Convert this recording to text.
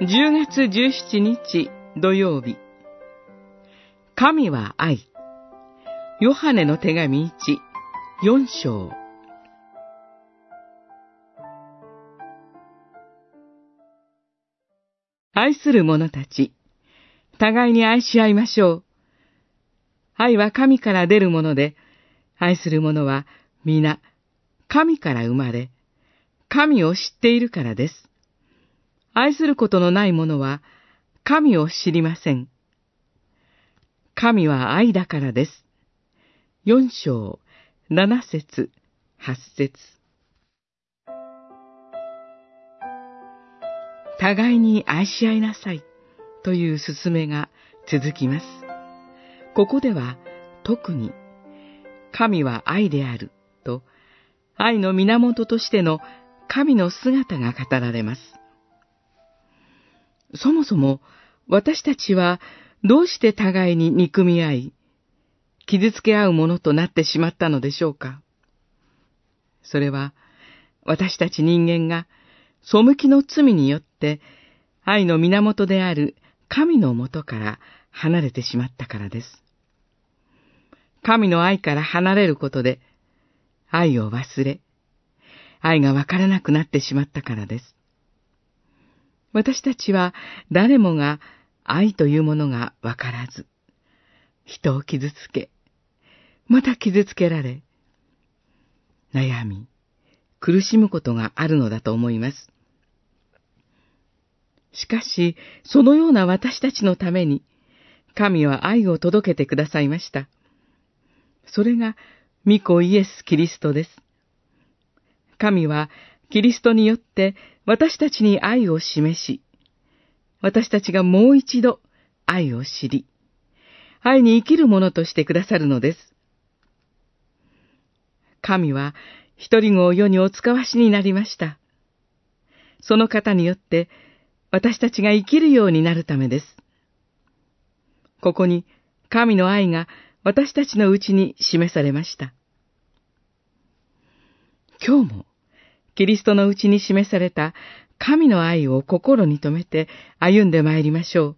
10月17日土曜日。神は愛。ヨハネの手紙1、4章。愛する者たち、互いに愛し合いましょう。愛は神から出るもので、愛する者は皆神から生まれ、神を知っているからです。愛することのない者は神を知りません。神は愛だからです。四章、七節、八節。互いに愛し合いなさいという勧めが続きます。ここでは特に神は愛であると愛の源としての神の姿が語られます。そもそも私たちはどうして互いに憎み合い、傷つけ合うものとなってしまったのでしょうか？それは私たち人間が背きの罪によって愛の源である神のもとから離れてしまったからです。神の愛から離れることで愛を忘れ、愛がわからなくなってしまったからです。私たちは誰もが愛というものがわからず、人を傷つけ、また傷つけられ、悩み、苦しむことがあるのだと思います。しかし、そのような私たちのために、神は愛を届けてくださいました。それが、御子イエス・キリストです。神は、キリストによって私たちに愛を示し、私たちがもう一度愛を知り、愛に生きるものとしてくださるのです。神は一人子を世にお使わしになりました。その方によって私たちが生きるようになるためです。ここに神の愛が私たちのうちに示されました。今日もキリストのうちに示された神の愛を心に留めて歩んでまいりましょう。